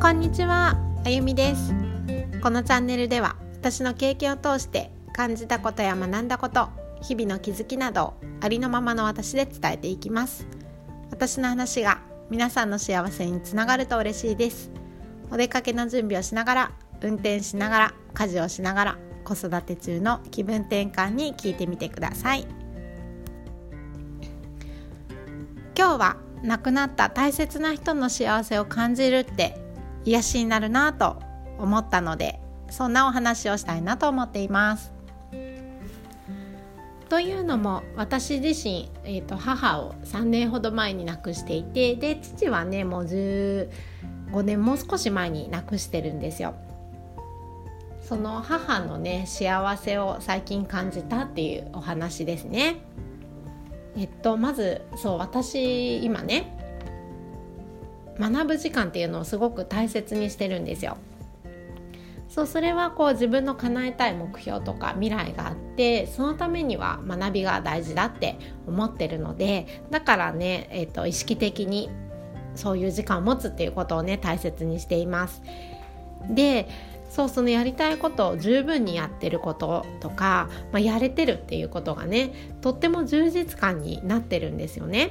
こんにちは、あゆみです。このチャンネルでは私の経験を通して感じたことや学んだこと日々の気づきなどありのままの私で伝えていきます。私の話が皆さんの幸せにつながると嬉しいです。お出かけの準備をしながら運転しながら家事をしながら子育て中の気分転換に聞いてみてください。今日は亡くなった大切な人の幸せを感じるって癒しになるなと思ったのでそんなお話をしたいなと思っています。というのも私自身、えーと、母を3年ほど前に亡くしていてで父はねもう15年もう少し前に亡くしてるんですよ。その母のね幸せを最近感じたっていうお話ですね。えっとまずそう私今ね学ぶ時間っていうのをすごく大切にしてるんですよ。そうそれはこう自分の叶えたい目標とか未来があってそのためには学びが大事だって思ってるのでだからね、えーと、意識的にそういう時間を持つっていうことをね大切にしています。でそうそのやりたいことを十分にやってることとか、まあ、やれてるっていうことがねとっても充実感になってるんですよね。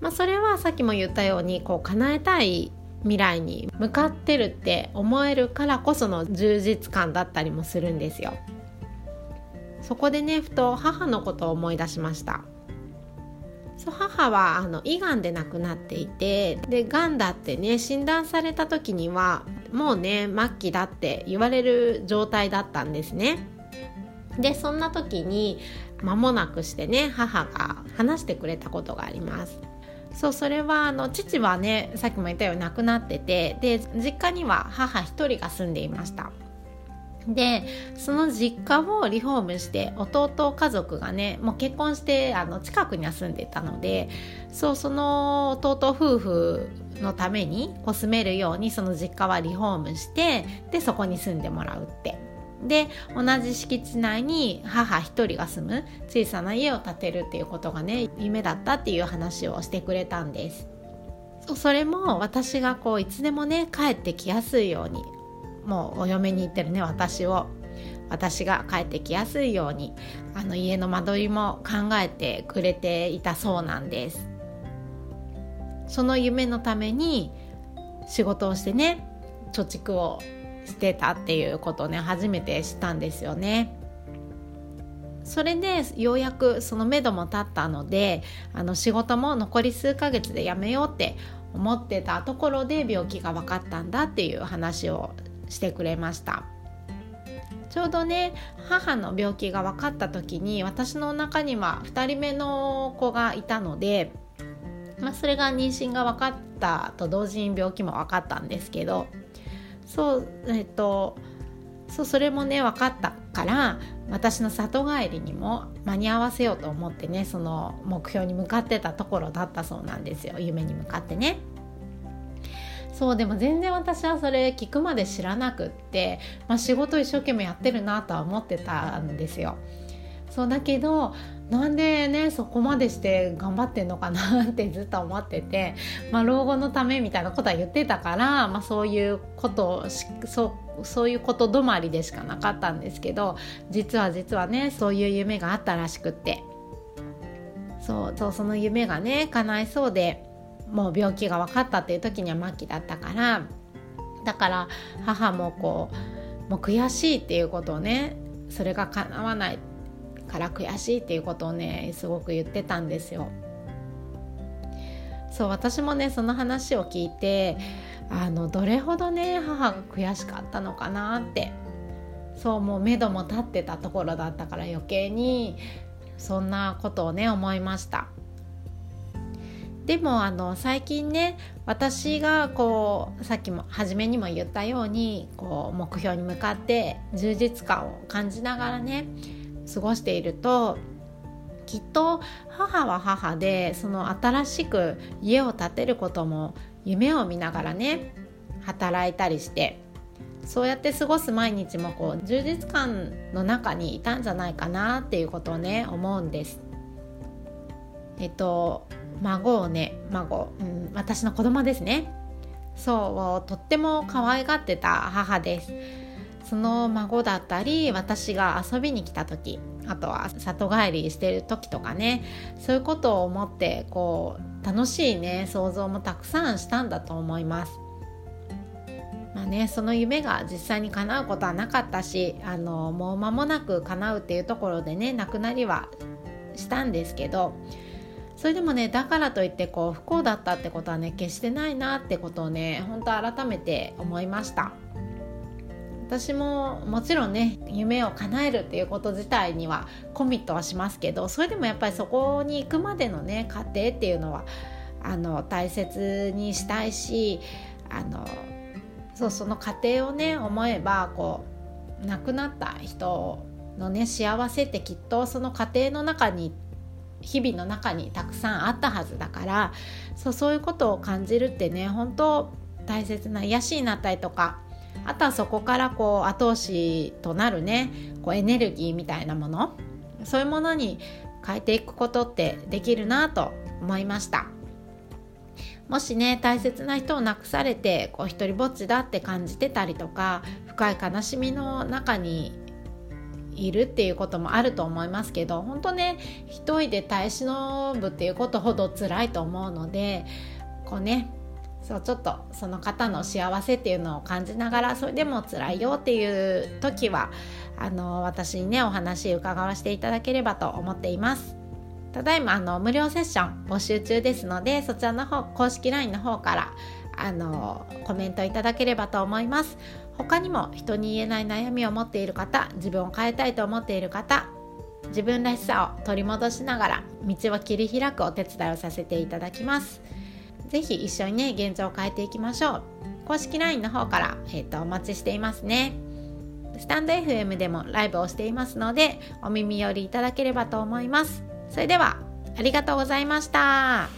まあ、それはさっきも言ったようにこう叶えたい未来に向かってるって思えるからこその充実感だったりもするんですよ。そこでねふと母のことを思い出しました。そう母はあの胃がんで亡くなっていてでがんだってね診断された時にはもうね末期だって言われる状態だったんですね。でそんな時に間もなくしてね母が話してくれたことがあります。そうそれはあの父はねさっきも言ったように亡くなっててで実家には母一人が住んでいました。でその実家をリフォームして弟家族がねもう結婚してあの近くには住んでたのでそうその弟夫婦のためにこう住めるようにその実家はリフォームしてでそこに住んでもらうって。で同じ敷地内に母一人が住む小さな家を建てるっていうことがね夢だったっていう話をしてくれたんです。それも私がこういつでもね帰ってきやすいようにもうお嫁に行ってるね私を。私が帰ってきやすいようにあの家の間取りも考えてくれていたそうなんです。その夢のために仕事をしてね貯蓄をしてたっていうことね初めて知ったんですよね。それでようやくその目処も立ったのであの仕事も残り数ヶ月で辞めようって思ってたところで病気が分かったんだっていう話をしてくれましたちょうどね母の病気が分かった時に私の中には2人目の子がいたので、まあ、それが妊娠が分かったと同時に病気も分かったんですけどそうえっとそうそれもね分かったから私の里帰りにも間に合わせようと思ってねその目標に向かってたところだったそうなんですよ夢に向かってね。そうでも全然私はそれ聞くまで知らなくって、まあ、仕事一生懸命やってるなとは思ってたんですよ。そうだけどなんでねそこまでして頑張ってんのかなってずっと思ってて、まあ、老後のためみたいなことは言ってたから、まあ、そういうことそそういうこと止まりでしかなかったんですけど実は実はねそういう夢があったらしくって。そうそうその夢がね叶いそうでもう病気が分かったっていう時には末期だったからだから母もこうもう悔しいっていうことをねそれが叶わないから悔しいっていうことをねすごく言ってたんですよ。そう私もねその話を聞いてあのどれほどね母が悔しかったのかなってそうもう目処も立ってたところだったから余計にそんなことをね思いましたでもあの最近ね私がこうさっきも初めにも言ったようにこう目標に向かって充実感を感じながらね過ごしているときっと母は母でその新しく家を建てることも夢を見ながらね働いたりしてそうやって過ごす毎日もこう充実感の中にいたんじゃないかなっていうことをね思うんです。えっと孫をね孫、うん、私の子供ですねそうとっても可愛がってた母ですその孫だったり私が遊びに来た時あとは里帰りしてる時とかねそういうことを思ってこう楽しいね想像もたくさんしたんだと思います。まあね、その夢が実際に叶うことはなかったしあのもう間もなく叶うっていうところでね亡くなりはしたんですけどそれでもねだからといってこう不幸だったってことはね決してないなってことをね本当改めて思いました。私ももちろんね夢を叶えるっていうこと自体にはコミットはしますけどそれでもやっぱりそこに行くまでのね過程っていうのはあの大切にしたいしあのそうその過程をね思えばこう亡くなった人のね幸せってきっとその過程の中に日々の中にたくさんあったはずだからそうそういうことを感じるってね本当大切な癒しになったりとかあとはそこからこう後押しとなるねこうエネルギーみたいなものそういうものに変えていくことってできるなと思いました。もしね大切な人を亡くされてこう一人ぼっちだって感じてたりとか深い悲しみの中にいるっていうこともあると思いますけど本当ね一人で耐え忍ぶっていうことほど辛いと思うのでこうねそうちょっとその方の幸せっていうのを感じながらそれでも辛いよっていう時はあの私にねお話伺わせていただければと思っています。ただいまあの無料セッション募集中ですのでそちらの方公式 LINE の方からあのコメントいただければと思います他にも人に言えない悩みを持っている方自分を変えたいと思っている方自分らしさを取り戻しながら道を切り開くお手伝いをさせていただきますぜひ一緒にね現状を変えていきましょう。公式 LINE の方から、えーとお待ちしていますね。スタンド FM でもライブをしていますのでお耳寄りいただければと思います。それではありがとうございました。